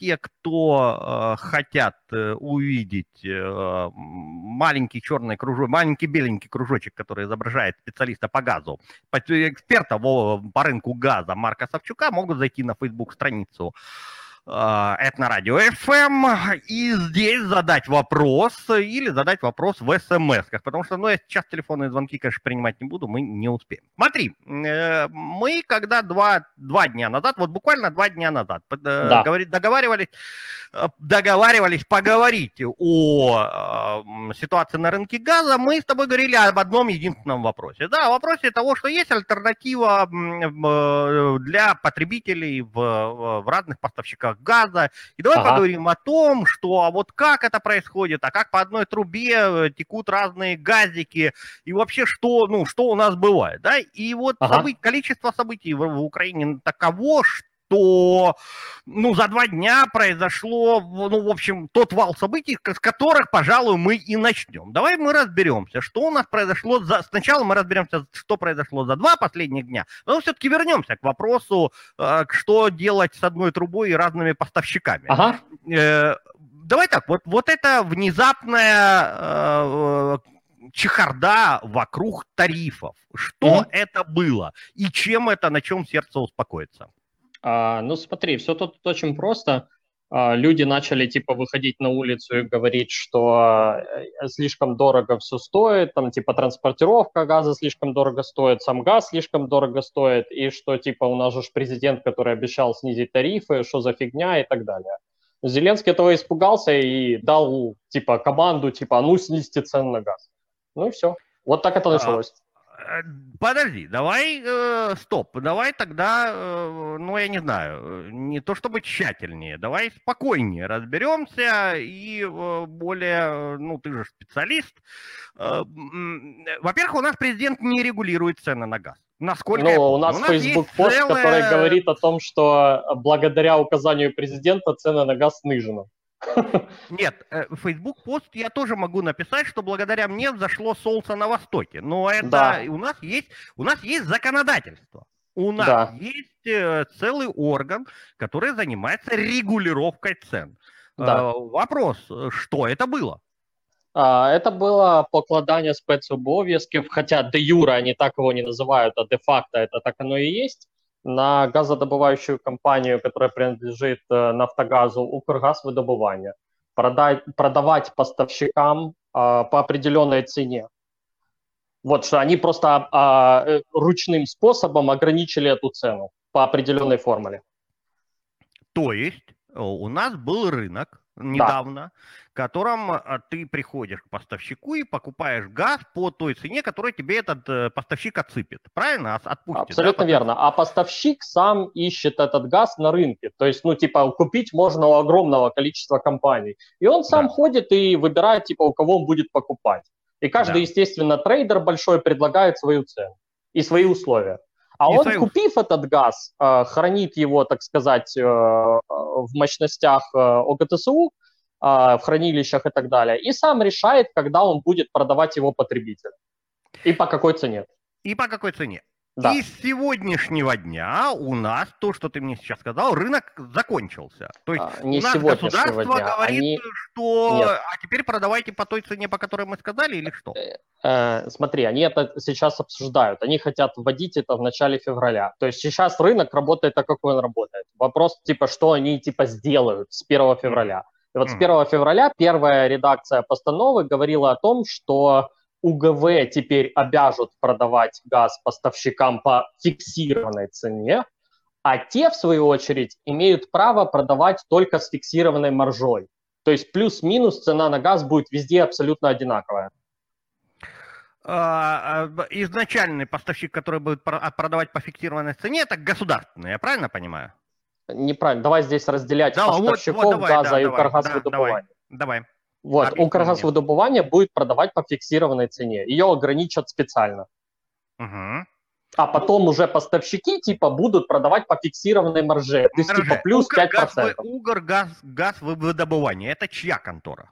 те, кто э, хотят э, увидеть э, маленький черный кружок, маленький беленький кружочек, который изображает специалиста по газу, эксперта по, по рынку газа Марка Савчука, могут зайти на Facebook страницу Э, это на радио FM, и здесь задать вопрос или задать вопрос в смс потому что, ну, я сейчас телефонные звонки, конечно, принимать не буду, мы не успеем. Смотри, э, мы когда два, два дня назад, вот буквально два дня назад, э, да. договаривались, договаривались поговорить о ситуации на рынке газа, мы с тобой говорили об одном единственном вопросе. Да, о вопросе того, что есть альтернатива для потребителей в, в разных поставщиках газа. И давай ага. поговорим о том, что а вот как это происходит, а как по одной трубе э, текут разные газики, и вообще что, ну, что у нас бывает, да? И вот ага. событий, количество событий в, в Украине таково, что что, ну, за два дня произошло, ну, в общем, тот вал событий, с которых, пожалуй, мы и начнем. Давай мы разберемся, что у нас произошло за... Сначала мы разберемся, что произошло за два последних дня, но все-таки вернемся к вопросу, э, что делать с одной трубой и разными поставщиками. Ага. Э, давай так, вот, вот это внезапная э, чехарда вокруг тарифов. Что mm-hmm. это было и чем это, на чем сердце успокоится? А, ну, смотри, все тут очень просто. А, люди начали типа выходить на улицу и говорить, что э, слишком дорого все стоит, там типа транспортировка газа слишком дорого стоит, сам газ слишком дорого стоит, и что типа у нас же президент, который обещал снизить тарифы, что за фигня и так далее. Зеленский этого испугался и дал типа команду, типа, «А ну снизьте цены на газ. Ну и все. Вот так это а, началось. Э, подожди, давай, э, стоп, давай тогда, э, ну, я не знаю, не то чтобы тщательнее, давай спокойнее разберемся и э, более, ну, ты же специалист. Э, во-первых, у нас президент не регулирует цены на газ. Насколько ну, у нас, у нас Facebook пост, целая... который говорит о том, что благодаря указанию президента цены на газ снижены. Нет, Facebook э, пост я тоже могу написать, что благодаря мне взошло солнце на востоке. Но это да. у нас есть, у нас есть законодательство. У нас да. есть э, целый орган, который занимается регулировкой цен. Да. Э, вопрос, что это было? А, это было покладание спецобов'язків, хотя де юра они так его не называют, а де факто это так оно и есть на газодобывающую компанию, которая принадлежит э, Нафтогазу, Укргазвыдобывание, продать, продавать поставщикам э, по определенной цене. Вот что они просто э, ручным способом ограничили эту цену по определенной формуле. То есть у нас был рынок недавно, да котором а, ты приходишь к поставщику и покупаешь газ по той цене, которую тебе этот э, поставщик отсыпет. Правильно? Отпустит, Абсолютно да? верно. А поставщик сам ищет этот газ на рынке. То есть, ну, типа, купить можно у огромного количества компаний. И он сам да. ходит и выбирает, типа, у кого он будет покупать. И каждый, да. естественно, трейдер большой предлагает свою цену и свои условия. А и он, свою... купив этот газ, э, хранит его, так сказать, э, в мощностях ОГТСУ, в хранилищах и так далее, и сам решает, когда он будет продавать его потребителю и по какой цене. И по какой цене. Да. И с сегодняшнего дня у нас, то, что ты мне сейчас сказал, рынок закончился. То есть а, не у нас государство дня. говорит, Они... что Нет. а теперь продавайте по той цене, по которой мы сказали, или что? Э, э, смотри, они это сейчас обсуждают. Они хотят вводить это в начале февраля. То есть сейчас рынок работает так, как он работает. Вопрос, типа, что они типа сделают с 1 февраля. И вот с 1 февраля первая редакция постановы говорила о том, что УГВ теперь обяжут продавать газ поставщикам по фиксированной цене, а те, в свою очередь, имеют право продавать только с фиксированной маржой. То есть плюс-минус цена на газ будет везде абсолютно одинаковая. А, а, изначальный поставщик, который будет продавать по фиксированной цене, это государственный, я правильно понимаю? неправильно. Давай здесь разделять да, поставщиков вот, вот, давай, газа да, и Укргазвыдобывания. Да, давай. Вот, Укргазвыдобывание будет продавать по фиксированной цене. Ее ограничат специально. Угу. А потом уже поставщики типа будут продавать по фиксированной марже. То есть типа плюс Укр, 5%. Газ, Угор газ, газ выдобывания. Это чья контора?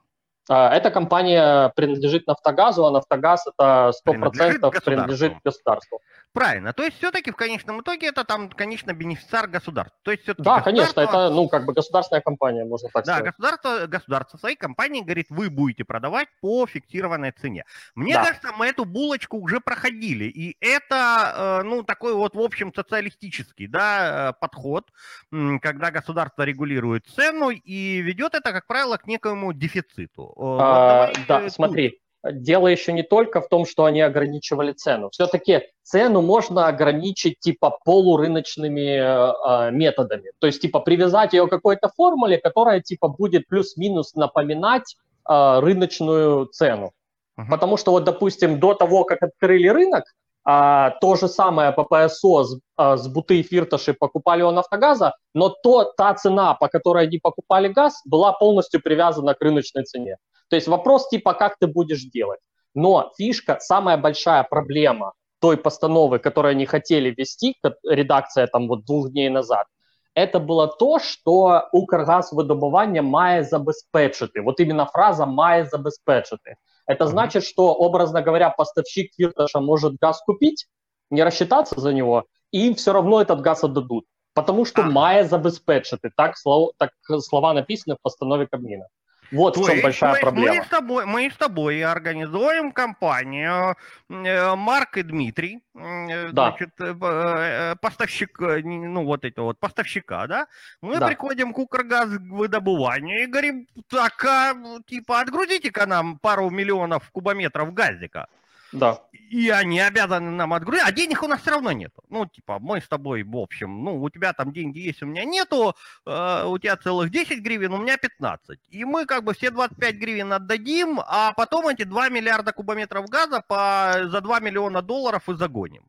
А, эта компания принадлежит Нафтогазу, а Нафтогаз это 100% принадлежит государству. принадлежит государству. Правильно. То есть все-таки в конечном итоге это там, конечно, бенефициар государства. То есть да, конечно, это ну как бы государственная компания, можно так да, сказать. Да, государство, государство своей компании говорит, вы будете продавать по фиксированной цене. Мне да. кажется, мы эту булочку уже проходили, и это, э, ну, такой вот, в общем, социалистический, да, э, подход, когда государство регулирует цену и ведет это, как правило, к некому дефициту. Э, а, да, тут. смотри, дело еще не только в том, что они ограничивали цену. Все-таки цену можно ограничить типа полурыночными э, методами. То есть типа привязать ее к какой-то формуле, которая типа будет плюс-минус напоминать э, рыночную цену. Uh-huh. Потому что вот, допустим, до того, как открыли рынок, а, то же самое по ПСО с, а, с Буты и Фирташи покупали у Нафтогаза, но то, та цена, по которой они покупали газ, была полностью привязана к рыночной цене. То есть вопрос типа, как ты будешь делать. Но фишка, самая большая проблема той постановы, которую они хотели ввести, редакция там вот двух дней назад, это было то, что Укргазвидобування має забезпечити. Вот именно фраза має забезпечити. Это значит, что, образно говоря, поставщик Фирташа может газ купить, не рассчитаться за него, и им все равно этот газ отдадут. Потому что а. має забезпечити. Так, слова, так слова написаны в постанове Кабмина. Вот то в чем есть, большая то проблема. Мы с, тобой, мы с тобой организуем компанию э, Марк и Дмитрий, э, да. значит, э, поставщик, ну вот это вот, поставщика, да? Мы да. приходим к Укргаз выдобыванию и говорим, так, а, типа, отгрузите-ка нам пару миллионов кубометров газика. Да. И они обязаны нам отгрузить, а денег у нас все равно нету. Ну, типа, мы с тобой, в общем, ну, у тебя там деньги есть, у меня нету, э, у тебя целых 10 гривен, у меня 15. И мы как бы все 25 гривен отдадим, а потом эти 2 миллиарда кубометров газа по, за 2 миллиона долларов и загоним.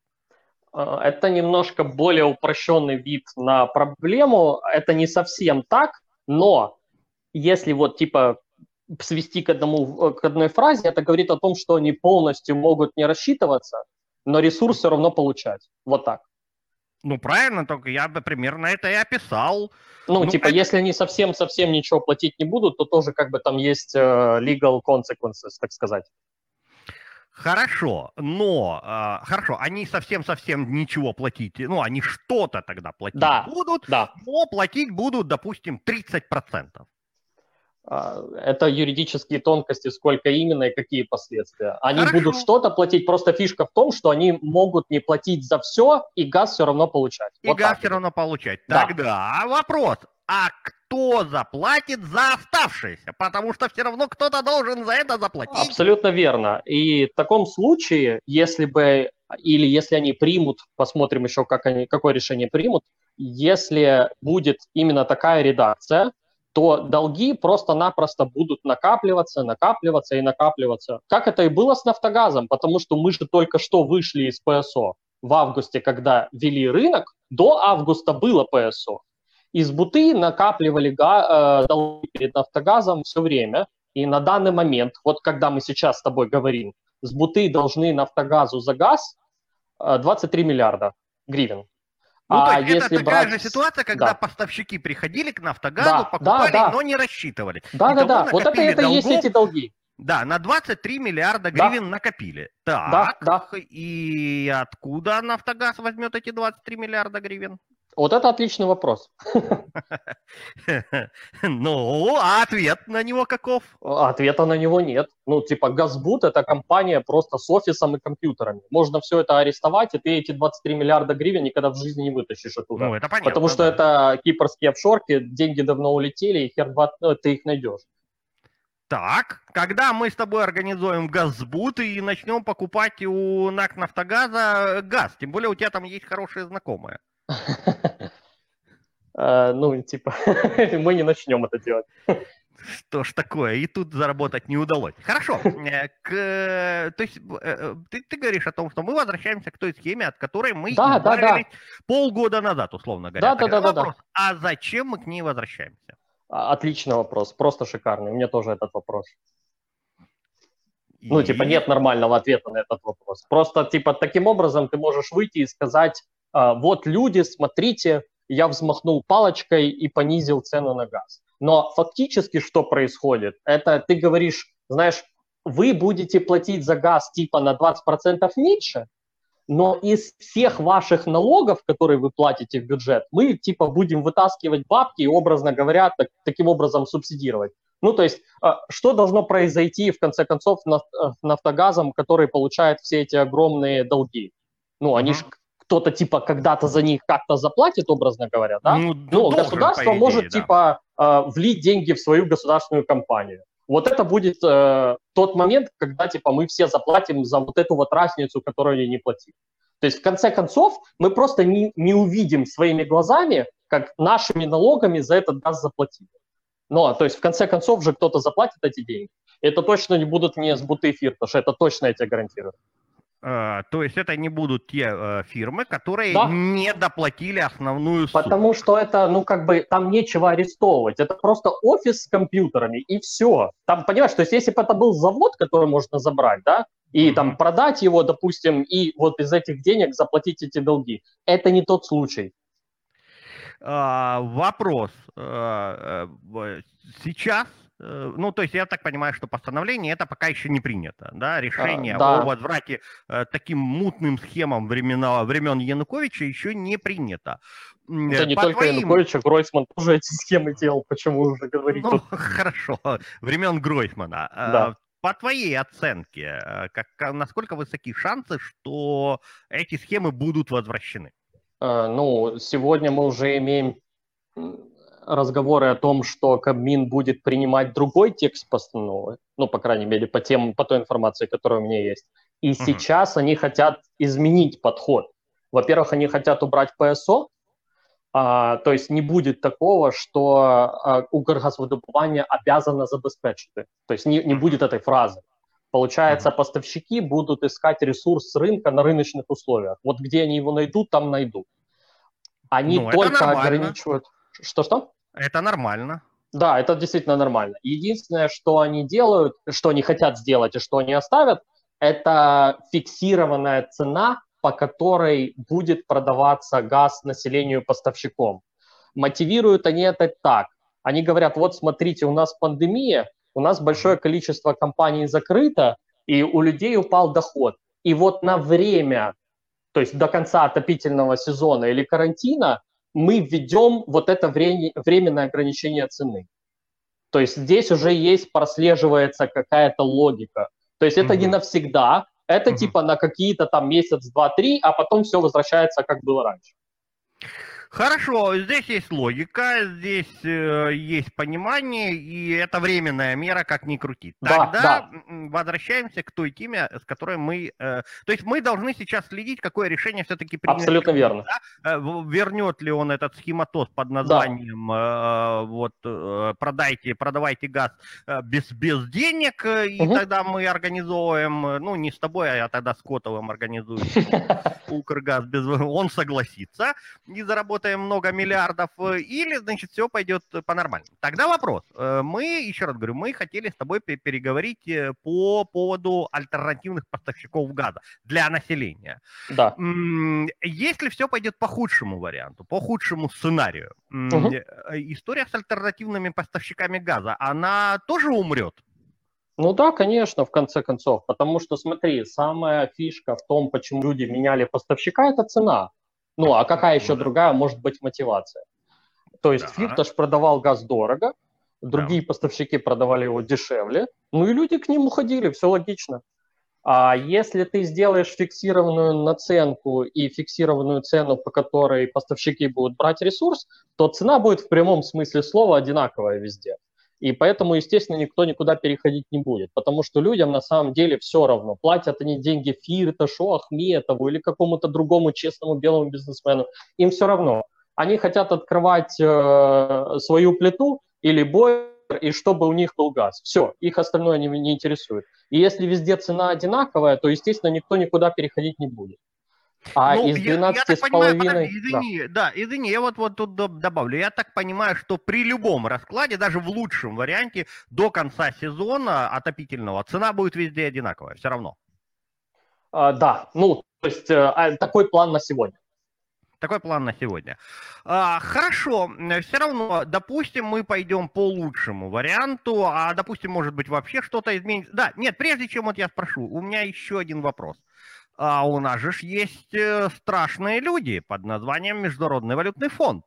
Э, это немножко более упрощенный вид на проблему. Это не совсем так, но если вот типа свести к, одному, к одной фразе, это говорит о том, что они полностью могут не рассчитываться, но ресурс все равно получать. Вот так. Ну, правильно, только я бы примерно это и описал. Ну, ну типа, это... если они совсем-совсем ничего платить не будут, то тоже как бы там есть uh, legal consequences, так сказать. Хорошо, но э, хорошо, они совсем-совсем ничего платить, ну, они что-то тогда платить да, будут, да. но платить будут, допустим, 30%. А, это юридические тонкости, сколько именно и какие последствия. Они Хорошо. будут что-то платить, просто фишка в том, что они могут не платить за все и газ все равно получать. И вот газ так. все равно получать. Да. Тогда вопрос, а кто заплатит за оставшееся? Потому что все равно кто-то должен за это заплатить. Абсолютно верно. И в таком случае, если бы, или если они примут, посмотрим еще, как они, какое решение примут, если будет именно такая редакция, то долги просто-напросто будут накапливаться, накапливаться и накапливаться. Как это и было с «Нафтогазом», потому что мы же только что вышли из ПСО в августе, когда ввели рынок, до августа было ПСО. Из Буты накапливали га- э, долги перед «Нафтогазом» все время, и на данный момент, вот когда мы сейчас с тобой говорим, с Буты должны «Нафтогазу» за газ 23 э, миллиарда гривен. Ну, а то есть это такая брать... же ситуация, когда да. поставщики приходили к Нафтогазу, да, покупали, да, да. но не рассчитывали. Да, да, да. Вот это, это долгов, есть эти долги. Да, на 23 миллиарда гривен да. накопили. Так, да, да. и откуда Нафтогаз возьмет эти 23 миллиарда гривен? Вот это отличный вопрос. Ну, а ответ на него каков? Ответа на него нет. Ну, типа, Газбут – это компания просто с офисом и компьютерами. Можно все это арестовать, и ты эти 23 миллиарда гривен никогда в жизни не вытащишь оттуда. Ну, это понятно. Потому что да. это кипрские офшорки, деньги давно улетели, и хер два, э, ты их найдешь. Так, когда мы с тобой организуем газбут и начнем покупать у НАК Нафтогаза газ, тем более у тебя там есть хорошие знакомые. А, ну, типа, мы не начнем это делать. Что ж такое, и тут заработать не удалось. Хорошо, э, к, то есть э, э, ты, ты говоришь о том, что мы возвращаемся к той схеме, от которой мы да, да, да. полгода назад, условно говоря. Да, да, да, да, да. А зачем мы к ней возвращаемся? А, отличный вопрос, просто шикарный. У меня тоже этот вопрос. И... Ну, типа, нет нормального ответа на этот вопрос. Просто, типа, таким образом ты можешь выйти и сказать, а, вот люди, смотрите, я взмахнул палочкой и понизил цену на газ. Но фактически что происходит? Это ты говоришь, знаешь, вы будете платить за газ типа на 20% меньше, но из всех ваших налогов, которые вы платите в бюджет, мы типа будем вытаскивать бабки и, образно говоря, так, таким образом субсидировать. Ну, то есть, а, что должно произойти, в конце концов, э, нафтогазом, который получает все эти огромные долги? Ну, они же кто-то типа когда-то за них как-то заплатит, образно говоря, да? Ну, ну государство идее, может да. типа э, влить деньги в свою государственную компанию. Вот это будет э, тот момент, когда типа мы все заплатим за вот эту вот разницу, которую они не платили. То есть в конце концов мы просто не, не увидим своими глазами, как нашими налогами за этот газ заплатили. Но, то есть, в конце концов же кто-то заплатит эти деньги. Это точно не будут не с буты фирташа, это точно я тебе гарантирую. Uh, то есть это не будут те uh, фирмы, которые да. не доплатили основную сумму. Потому что это, ну, как бы, там нечего арестовывать. Это просто офис с компьютерами, и все. Там, понимаешь, то есть если бы это был завод, который можно забрать, да, и mm-hmm. там продать его, допустим, и вот из этих денег заплатить эти долги, это не тот случай. А, вопрос. Э, сейчас э, ну, то есть я так понимаю, что постановление это пока еще не принято, да, решение а, да. о возврате э, таким мутным схемам времена, времен Януковича еще не принято. Не По только твоим... Янукович, а Гройсман тоже эти схемы делал, почему уже говорить? Ну, хорошо, времен Гройсмана. Да. По твоей оценке, как, насколько высоки шансы, что эти схемы будут возвращены? Э, ну, сегодня мы уже имеем разговоры о том, что Кабмин будет принимать другой текст постановы, ну, по крайней мере, по, тем, по той информации, которая у меня есть. И uh-huh. сейчас они хотят изменить подход. Во-первых, они хотят убрать ПСО, а, то есть не будет такого, что а, Укргазвидобування обязано забезпечить. То есть не, не будет этой фразы. Получается, uh-huh. поставщики будут искать ресурс рынка на рыночных условиях. Вот где они его найдут, там найдут. Они ну, только ограничивают... Что-что? Это нормально. Да, это действительно нормально. Единственное, что они делают, что они хотят сделать и что они оставят, это фиксированная цена, по которой будет продаваться газ населению поставщиком. Мотивируют они это так. Они говорят, вот смотрите, у нас пандемия, у нас большое количество компаний закрыто, и у людей упал доход. И вот на время, то есть до конца отопительного сезона или карантина, мы введем вот это время, временное ограничение цены. То есть здесь уже есть, прослеживается какая-то логика. То есть это mm-hmm. не навсегда, это mm-hmm. типа на какие-то там месяц, два, три, а потом все возвращается, как было раньше. Хорошо, здесь есть логика, здесь э, есть понимание, и это временная мера, как ни крути. Тогда да, да. возвращаемся к той теме, с которой мы... Э, то есть мы должны сейчас следить, какое решение все-таки принять. Абсолютно верно. Да? Э, вернет ли он этот схематоз под названием да. э, вот э, продайте, продавайте газ э, без, без денег, э, и угу. тогда мы организуем, ну не с тобой, а тогда с Котовым организуем Укргаз без... Он согласится и заработает заработаем много миллиардов, э, или, значит, все пойдет по-нормальному. Тогда вопрос. Э, мы, еще раз говорю, мы хотели с тобой переговорить э, по поводу альтернативных поставщиков газа для населения. Да. Если все пойдет по худшему варианту, по худшему сценарию, угу. история с альтернативными поставщиками газа, она тоже умрет? Ну да, конечно, в конце концов, потому что, смотри, самая фишка в том, почему люди меняли поставщика, это цена. Ну, а какая еще другая может быть мотивация? То есть да. Фирташ продавал газ дорого, другие да. поставщики продавали его дешевле, ну и люди к ним уходили, все логично. А если ты сделаешь фиксированную наценку и фиксированную цену, по которой поставщики будут брать ресурс, то цена будет в прямом смысле слова одинаковая везде. И поэтому, естественно, никто никуда переходить не будет, потому что людям на самом деле все равно. Платят они деньги Фирташу, Ахметову или какому-то другому честному белому бизнесмену. Им все равно. Они хотят открывать э, свою плиту или бойлер, и чтобы у них был газ. Все, их остальное не, не интересует. И если везде цена одинаковая, то, естественно, никто никуда переходить не будет. А ну, из 12 я, я с понимаю, половиной... Подожди, извини, да. да, извини, я вот, вот тут добавлю. Я так понимаю, что при любом раскладе, даже в лучшем варианте, до конца сезона отопительного цена будет везде одинаковая, все равно. А, да, ну, то есть а, такой план на сегодня. Такой план на сегодня. А, хорошо, все равно, допустим, мы пойдем по лучшему варианту, а допустим, может быть, вообще что-то изменится. Да, нет, прежде чем вот я спрошу, у меня еще один вопрос. А у нас же есть э, страшные люди под названием Международный валютный фонд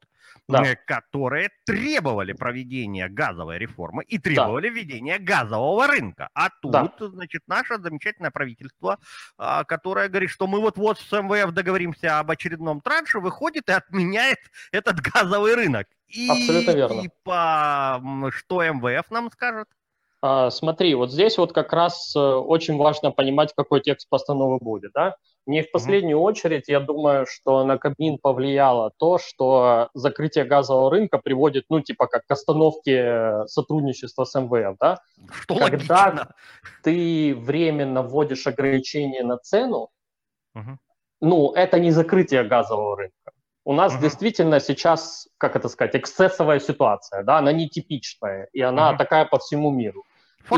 да. Э, которые требовали проведения газовой реформы и требовали да. введения газового рынка. А тут, да. значит, наше замечательное правительство, а, которое говорит, что мы вот-вот с МВФ договоримся об очередном транше, выходит и отменяет этот газовый рынок. И, Абсолютно верно. И по что МВФ нам скажет? А, смотри, вот здесь вот как раз э, очень важно понимать, какой текст постановы будет, да. Не в последнюю mm-hmm. очередь, я думаю, что на Кабмин повлияло то, что закрытие газового рынка приводит, ну, типа, как к остановке сотрудничества с МВФ, да. Что Когда логично. ты временно вводишь ограничения на цену, mm-hmm. ну, это не закрытие газового рынка. У нас uh-huh. действительно сейчас, как это сказать, эксцессовая ситуация, да, она нетипичная, и она uh-huh. такая по всему миру.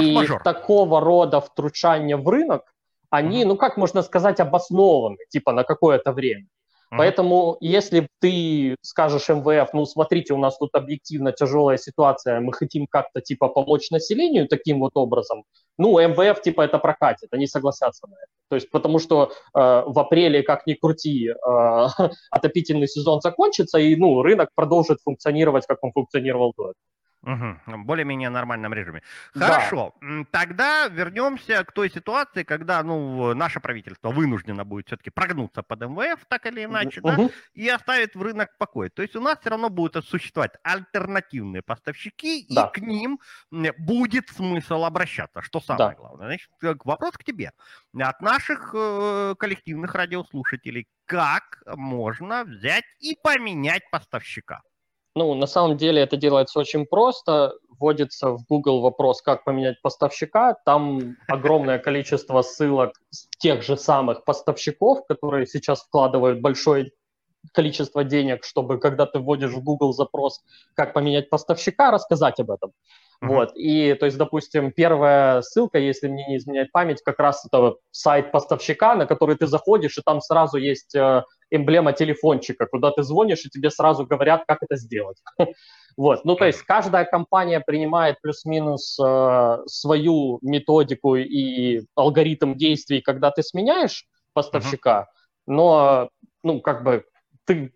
И такого рода втручания в рынок, они, mm-hmm. ну как можно сказать, обоснованы, типа на какое-то время. Mm-hmm. Поэтому если ты скажешь МВФ, ну смотрите, у нас тут объективно тяжелая ситуация, мы хотим как-то типа помочь населению таким вот образом, ну МВФ типа это прокатит, они согласятся на это. То есть потому что э, в апреле, как ни крути, э, отопительный сезон закончится, и ну рынок продолжит функционировать, как он функционировал до этого. Угу. Более-менее нормальном режиме. Хорошо. Да. Тогда вернемся к той ситуации, когда ну, наше правительство вынуждено будет все-таки прогнуться под МВФ, так или иначе, угу. да, и оставить в рынок покой. То есть у нас все равно будут существовать альтернативные поставщики, да. и к ним будет смысл обращаться, что самое да. главное. Значит, э, вопрос к тебе. От наших э, коллективных радиослушателей, как можно взять и поменять поставщика? Ну, на самом деле это делается очень просто. Вводится в Google вопрос, как поменять поставщика. Там огромное количество ссылок тех же самых поставщиков, которые сейчас вкладывают большое количество денег, чтобы, когда ты вводишь в Google запрос, как поменять поставщика, рассказать об этом. Uh-huh. Вот, и, то есть, допустим, первая ссылка, если мне не изменяет память, как раз это сайт поставщика, на который ты заходишь, и там сразу есть э, эмблема телефончика, куда ты звонишь, и тебе сразу говорят, как это сделать. Вот, ну то есть каждая компания принимает плюс-минус э, свою методику и алгоритм действий, когда ты сменяешь поставщика, uh-huh. но, ну как бы ты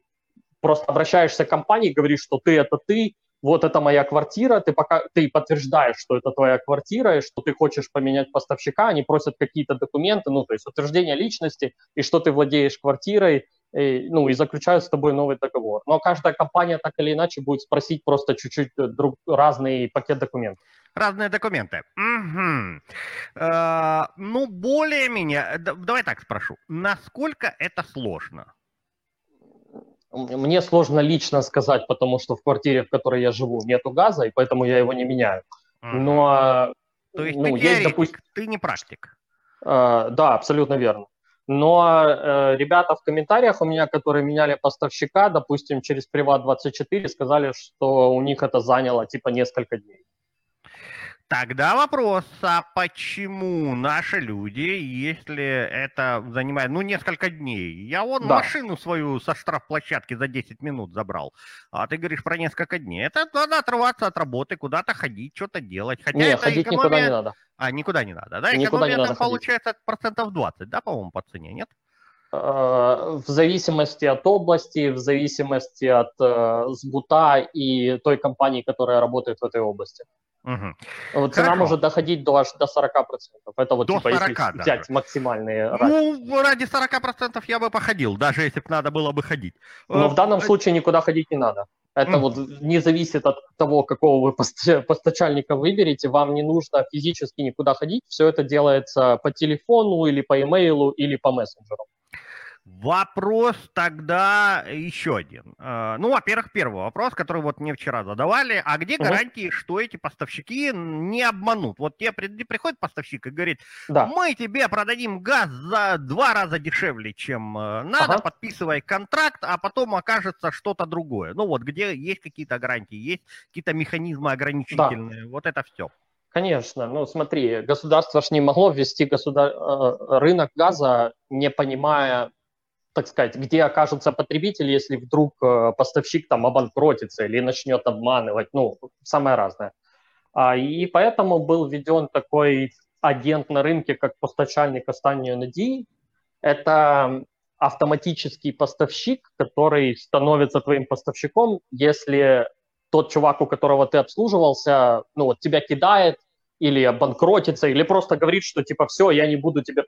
просто обращаешься к компании, говоришь, что ты это ты, вот это моя квартира, ты, пока, ты подтверждаешь, что это твоя квартира, и что ты хочешь поменять поставщика, они просят какие-то документы, ну, то есть утверждение личности, и что ты владеешь квартирой, и, ну, и заключают с тобой новый договор. Но каждая компания так или иначе будет спросить просто чуть-чуть э, друг, разный пакет документов. Разные документы. Угу. Э, ну, более-менее, давай так спрошу, насколько это сложно? Мне сложно лично сказать, потому что в квартире, в которой я живу, нету газа, и поэтому я его не меняю. Но То есть ну, ты есть, допустим, ты не практик. Э, да, абсолютно верно. Но э, ребята в комментариях у меня, которые меняли поставщика, допустим, через Приват24, сказали, что у них это заняло типа несколько дней. Тогда вопрос, а почему наши люди, если это занимает, ну, несколько дней, я вон да. машину свою со штрафплощадки за 10 минут забрал, а ты говоришь про несколько дней. Это надо отрываться от работы, куда-то ходить, что-то делать. Хотя Нет, ходить экономия... никуда не надо. А, никуда не надо, да? Никуда экономия не надо там ходить. получается процентов 20, да, по-моему, по цене, нет? Э, в зависимости от области, в зависимости от э, сбута и той компании, которая работает в этой области. Угу. Цена Хорошо. может доходить до аж до 40%. Это вот до типа 40 если даже. взять максимальные. Ну, ради 40% я бы походил, даже если бы надо было бы ходить. Но в данном э, случае никуда ходить не надо. Это mm. вот не зависит от того, какого вы постачальника выберете. Вам не нужно физически никуда ходить. Все это делается по телефону или по имейлу или по мессенджеру. Вопрос тогда еще один. А, ну, во-первых, первый вопрос, который вот мне вчера задавали. А где гарантии, что эти поставщики не обманут? Вот тебе приходит поставщик и говорит, да. мы тебе продадим газ за два раза дешевле, чем э, надо, ага. подписывай контракт, а потом окажется что-то другое. Ну вот, где есть какие-то гарантии, есть какие-то механизмы ограничительные, да. вот это все. Конечно, ну смотри, государство ж не могло ввести государ... Э, рынок газа, не понимая так сказать, где окажутся потребители, если вдруг э, поставщик там обанкротится или начнет обманывать, ну, самое разное. А, и поэтому был введен такой агент на рынке, как постачальник останньої надії. Это автоматический поставщик, который становится твоим поставщиком, если тот чувак, у которого ты обслуживался, ну вот тебя кидает или обанкротится, или просто говорит, что типа все, я не буду тебе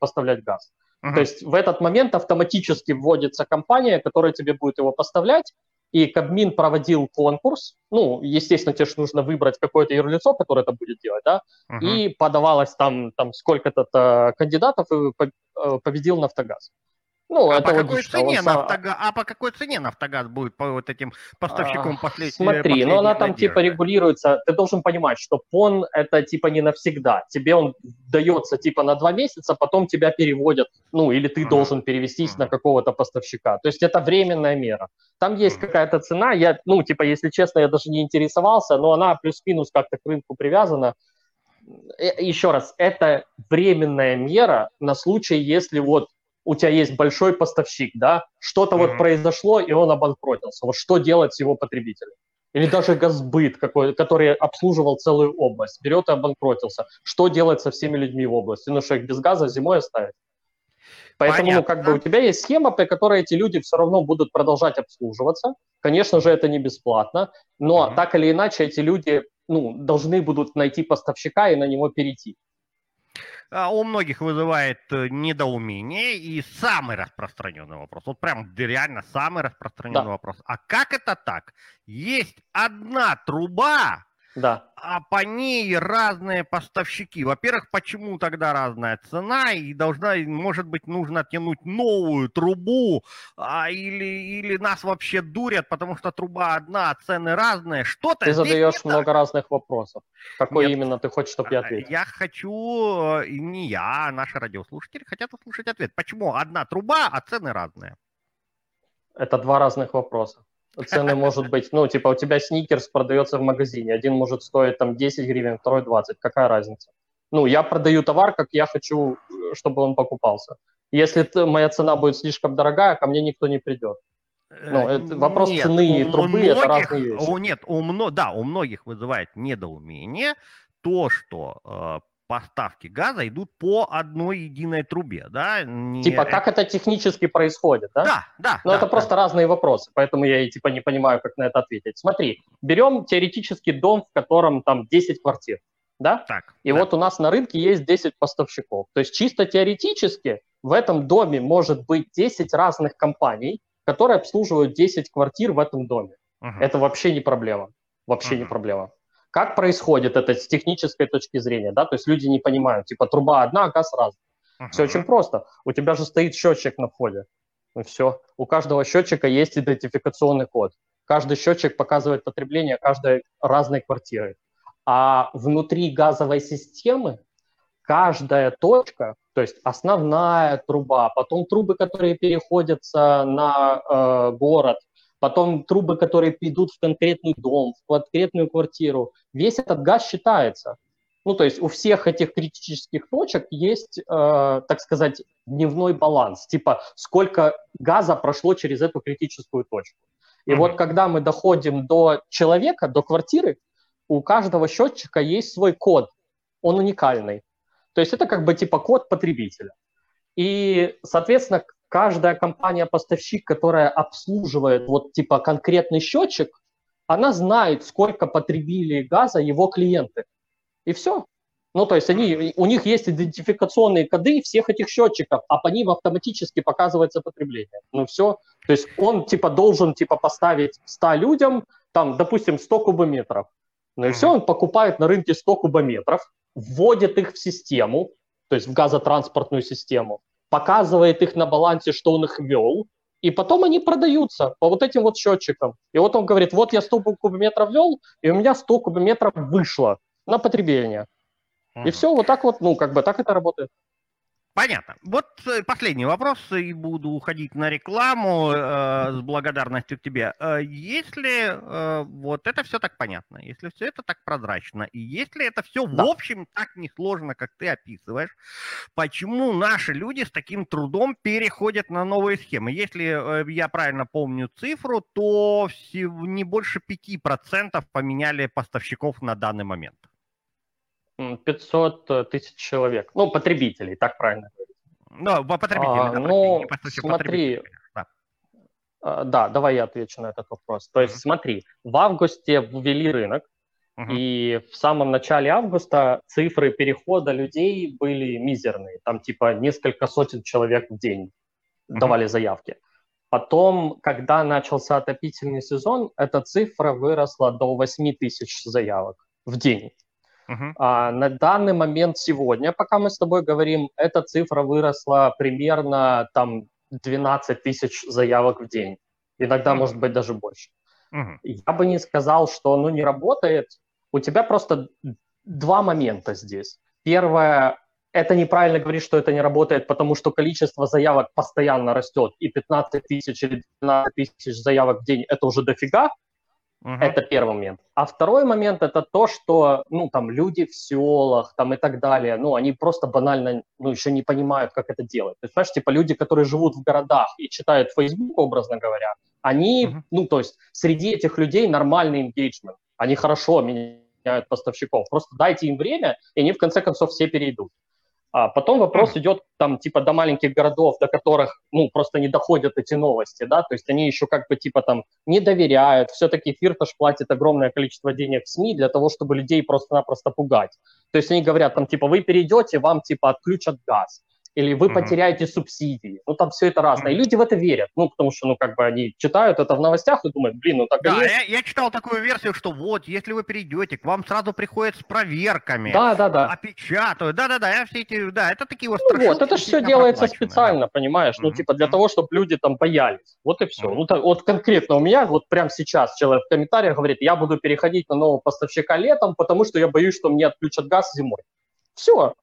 поставлять газ. Uh-huh. То есть в этот момент автоматически вводится компания, которая тебе будет его поставлять, и Кабмин проводил конкурс, ну, естественно, тебе же нужно выбрать какое-то юрлицо, которое это будет делать, да, uh-huh. и подавалось там, там сколько-то кандидатов, и э, победил Нафтогаз. Ну, а это по какой цене сам... Нафтогаз, а по какой цене Нафтогаз будет по вот этим поставщикам а, послед... Смотри, ну она там типа регулируется. Ты должен понимать, что ПОН это типа не навсегда. Тебе он дается типа на два месяца, потом тебя переводят, ну или ты mm-hmm. должен перевестись mm-hmm. на какого-то поставщика. То есть это временная мера. Там есть mm-hmm. какая-то цена. Я, ну типа, если честно, я даже не интересовался, но она плюс-минус как-то к рынку привязана. Э, Еще раз, это временная мера на случай, если вот у тебя есть большой поставщик, да, что-то mm-hmm. вот произошло, и он обанкротился. Вот что делать с его потребителем? Или даже Газбыт, какой, который обслуживал целую область, берет и обанкротился. Что делать со всеми людьми в области? Ну что, их без газа зимой оставить? Поэтому, ну, как бы у тебя есть схема, при которой эти люди все равно будут продолжать обслуживаться. Конечно же, это не бесплатно, но mm-hmm. так или иначе эти люди ну, должны будут найти поставщика и на него перейти. А, у многих вызывает э, недоумение и самый распространенный вопрос. Вот прям реально самый распространенный да. вопрос. А как это так? Есть одна труба, да. А по ней разные поставщики. Во-первых, почему тогда разная цена? И должна, может быть, нужно тянуть новую трубу, а, или, или нас вообще дурят, потому что труба одна, а цены разные. Что-то Ты задаешь много так. разных вопросов. Какой Нет, именно ты хочешь, чтобы я ответил? Я хочу, э, не я, а наши радиослушатели хотят услышать ответ. Почему одна труба, а цены разные? Это два разных вопроса цены может быть, ну, типа, у тебя сникерс продается в магазине, один может стоить там 10 гривен, второй 20, какая разница? Ну, я продаю товар, как я хочу, чтобы он покупался. Если моя цена будет слишком дорогая, ко мне никто не придет. Ну, это вопрос нет, цены и трубы многих, это разные вещи. О, нет, у, да, у многих вызывает недоумение то, что э, поставки газа идут по одной единой трубе, да? Не... Типа, как это технически происходит, да? Да, да. Но да, это да. просто разные вопросы, поэтому я и типа не понимаю, как на это ответить. Смотри, берем теоретически дом, в котором там 10 квартир, да? Так. И да. вот у нас на рынке есть 10 поставщиков. То есть чисто теоретически в этом доме может быть 10 разных компаний, которые обслуживают 10 квартир в этом доме. Угу. Это вообще не проблема. Вообще угу. не проблема. Как происходит это с технической точки зрения, да, то есть люди не понимают, типа труба одна, а газ разный. Uh-huh. Все очень просто. У тебя же стоит счетчик на входе. Ну все. У каждого счетчика есть идентификационный код. Каждый счетчик показывает потребление каждой разной квартиры. А внутри газовой системы каждая точка, то есть основная труба, потом трубы, которые переходятся на э, город, потом трубы, которые идут в конкретный дом, в конкретную квартиру. Весь этот газ считается. Ну, то есть у всех этих критических точек есть, э, так сказать, дневной баланс, типа сколько газа прошло через эту критическую точку. И mm-hmm. вот когда мы доходим до человека, до квартиры, у каждого счетчика есть свой код, он уникальный. То есть это как бы типа код потребителя. И, соответственно, каждая компания-поставщик, которая обслуживает вот типа конкретный счетчик, она знает, сколько потребили газа его клиенты. И все. Ну, то есть они, у них есть идентификационные коды всех этих счетчиков, а по ним автоматически показывается потребление. Ну, все. То есть он, типа, должен, типа, поставить 100 людям, там, допустим, 100 кубометров. Ну и все, он покупает на рынке 100 кубометров, вводит их в систему, то есть в газотранспортную систему, показывает их на балансе, что он их ввел, и потом они продаются по вот этим вот счетчикам. И вот он говорит, вот я 100 кубометров ввел, и у меня 100 кубометров вышло на потребление. Uh-huh. И все, вот так вот, ну, как бы так это работает. Понятно. Вот э, последний вопрос, и буду уходить на рекламу э, с благодарностью к тебе. Э, если э, вот это все так понятно, если все это так прозрачно, и если это все да. в общем так несложно, как ты описываешь, почему наши люди с таким трудом переходят на новые схемы? Если э, я правильно помню цифру, то не больше 5% поменяли поставщиков на данный момент. 500 э, тысяч человек. Ну, потребителей, так правильно говорить. Ну, потребителей, а, да, ну, смотри, да. А, да, давай я отвечу на этот вопрос. То есть, mm-hmm. смотри, в августе ввели рынок, uh-huh. и в самом начале августа цифры перехода людей были мизерные. Там типа несколько сотен человек в день uh-huh. давали заявки. Потом, когда начался отопительный сезон, эта цифра выросла до 8 тысяч заявок в день. Uh-huh. А, на данный момент сегодня, пока мы с тобой говорим, эта цифра выросла примерно там 12 тысяч заявок в день. Иногда, uh-huh. может быть, даже больше. Uh-huh. Я бы не сказал, что оно не работает. У тебя просто два момента здесь. Первое, это неправильно говорить, что это не работает, потому что количество заявок постоянно растет, и 15 тысяч или 12 тысяч заявок в день – это уже дофига, Uh-huh. Это первый момент. А второй момент это то, что, ну, там, люди в селах, там, и так далее, ну, они просто банально, ну, еще не понимают, как это делать. То есть, знаешь, типа, люди, которые живут в городах и читают Facebook, образно говоря, они, uh-huh. ну, то есть, среди этих людей нормальный engagement. Они хорошо меняют поставщиков. Просто дайте им время, и они, в конце концов, все перейдут. А потом вопрос идет там типа до маленьких городов, до которых ну просто не доходят эти новости, да, то есть они еще как бы типа там не доверяют, все-таки Фирташ платит огромное количество денег в СМИ для того, чтобы людей просто-напросто пугать. То есть они говорят там типа вы перейдете, вам типа отключат газ или вы mm-hmm. потеряете субсидии. Ну, там все это разное. Mm-hmm. И люди в это верят, ну, потому что, ну, как бы они читают это в новостях и думают, блин, ну так да, есть. Я, я читал такую версию, что вот, если вы перейдете, к вам сразу приходят с проверками. Да, да, да. Опечатают. Да-да-да, я все эти, да, это такие вот ну, Вот, это же все делается специально, да. понимаешь? Mm-hmm. Ну, типа для mm-hmm. того, чтобы люди там боялись. Вот и все. Mm-hmm. Ну, так, вот конкретно у меня, вот прямо сейчас человек в комментариях говорит, я буду переходить на нового поставщика летом, потому что я боюсь, что мне отключат газ зимой. Все,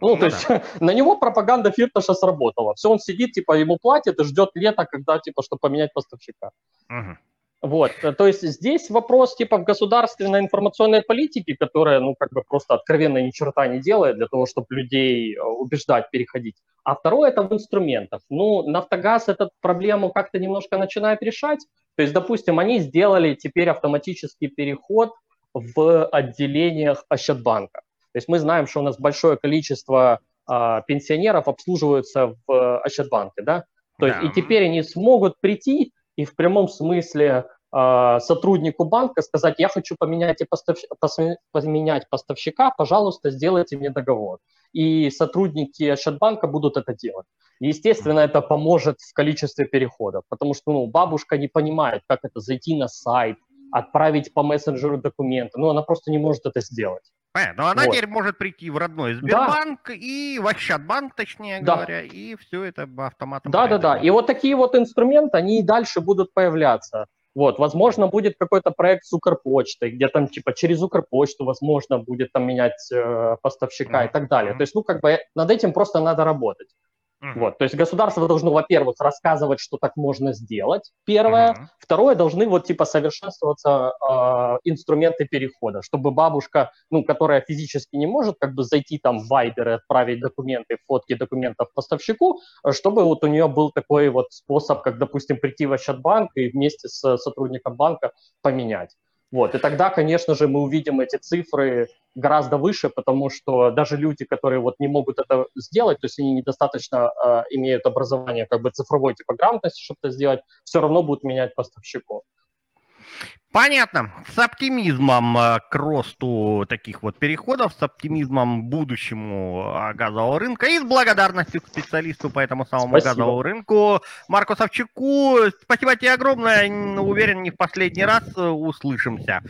ну, ну то да. есть на него пропаганда Фирташа сработала. Все, он сидит, типа, ему платят и ждет лета, когда, типа, чтобы поменять поставщика. Угу. Вот, то есть здесь вопрос, типа, в государственной информационной политике, которая, ну, как бы просто откровенно ни черта не делает для того, чтобы людей э, убеждать переходить. А второе – это в инструментах. Ну, Нафтогаз эту проблему как-то немножко начинает решать. То есть, допустим, они сделали теперь автоматический переход в отделениях Ощадбанка. То есть мы знаем, что у нас большое количество а, пенсионеров обслуживаются в Ощадбанке, да? То есть и теперь они смогут прийти и в прямом смысле а, сотруднику банка сказать, я хочу поменять, поставщ... поменять поставщика, пожалуйста, сделайте мне договор. И сотрудники Ощадбанка будут это делать. Естественно, это поможет в количестве переходов, потому что ну, бабушка не понимает, как это зайти на сайт, отправить по мессенджеру документы. Ну, она просто не может это сделать. Понятно. Но она вот. теперь может прийти в родной Сбербанк да. и в Ощадбанк, точнее да. говоря, и все это автоматом. Да, да, да. И вот такие вот инструменты, они и дальше будут появляться. Вот, возможно, будет какой-то проект с Укрпочтой, где там, типа, через Укрпочту, возможно, будет там менять э, поставщика mm-hmm. и так далее. То есть, ну, как бы над этим просто надо работать. Uh-huh. Вот, то есть государство должно, во-первых, рассказывать, что так можно сделать. Первое. Uh-huh. Второе, должны вот типа совершенствоваться э, инструменты перехода, чтобы бабушка, ну, которая физически не может как бы зайти там в Viber и отправить документы, фотки документов поставщику, чтобы вот у нее был такой вот способ, как, допустим, прийти в Ощадбанк и вместе с сотрудником банка поменять. Вот, и тогда, конечно же, мы увидим эти цифры гораздо выше, потому что даже люди, которые вот не могут это сделать, то есть они недостаточно э, имеют образование как бы цифровой типа грамотности, чтобы это сделать, все равно будут менять поставщиков. Понятно. С оптимизмом э, к росту таких вот переходов, с оптимизмом будущему э, газового рынка и с благодарностью к специалисту по этому самому Спасибо. газовому рынку Марку Савчуку. Спасибо тебе огромное. Уверен, не в последний раз э, услышимся.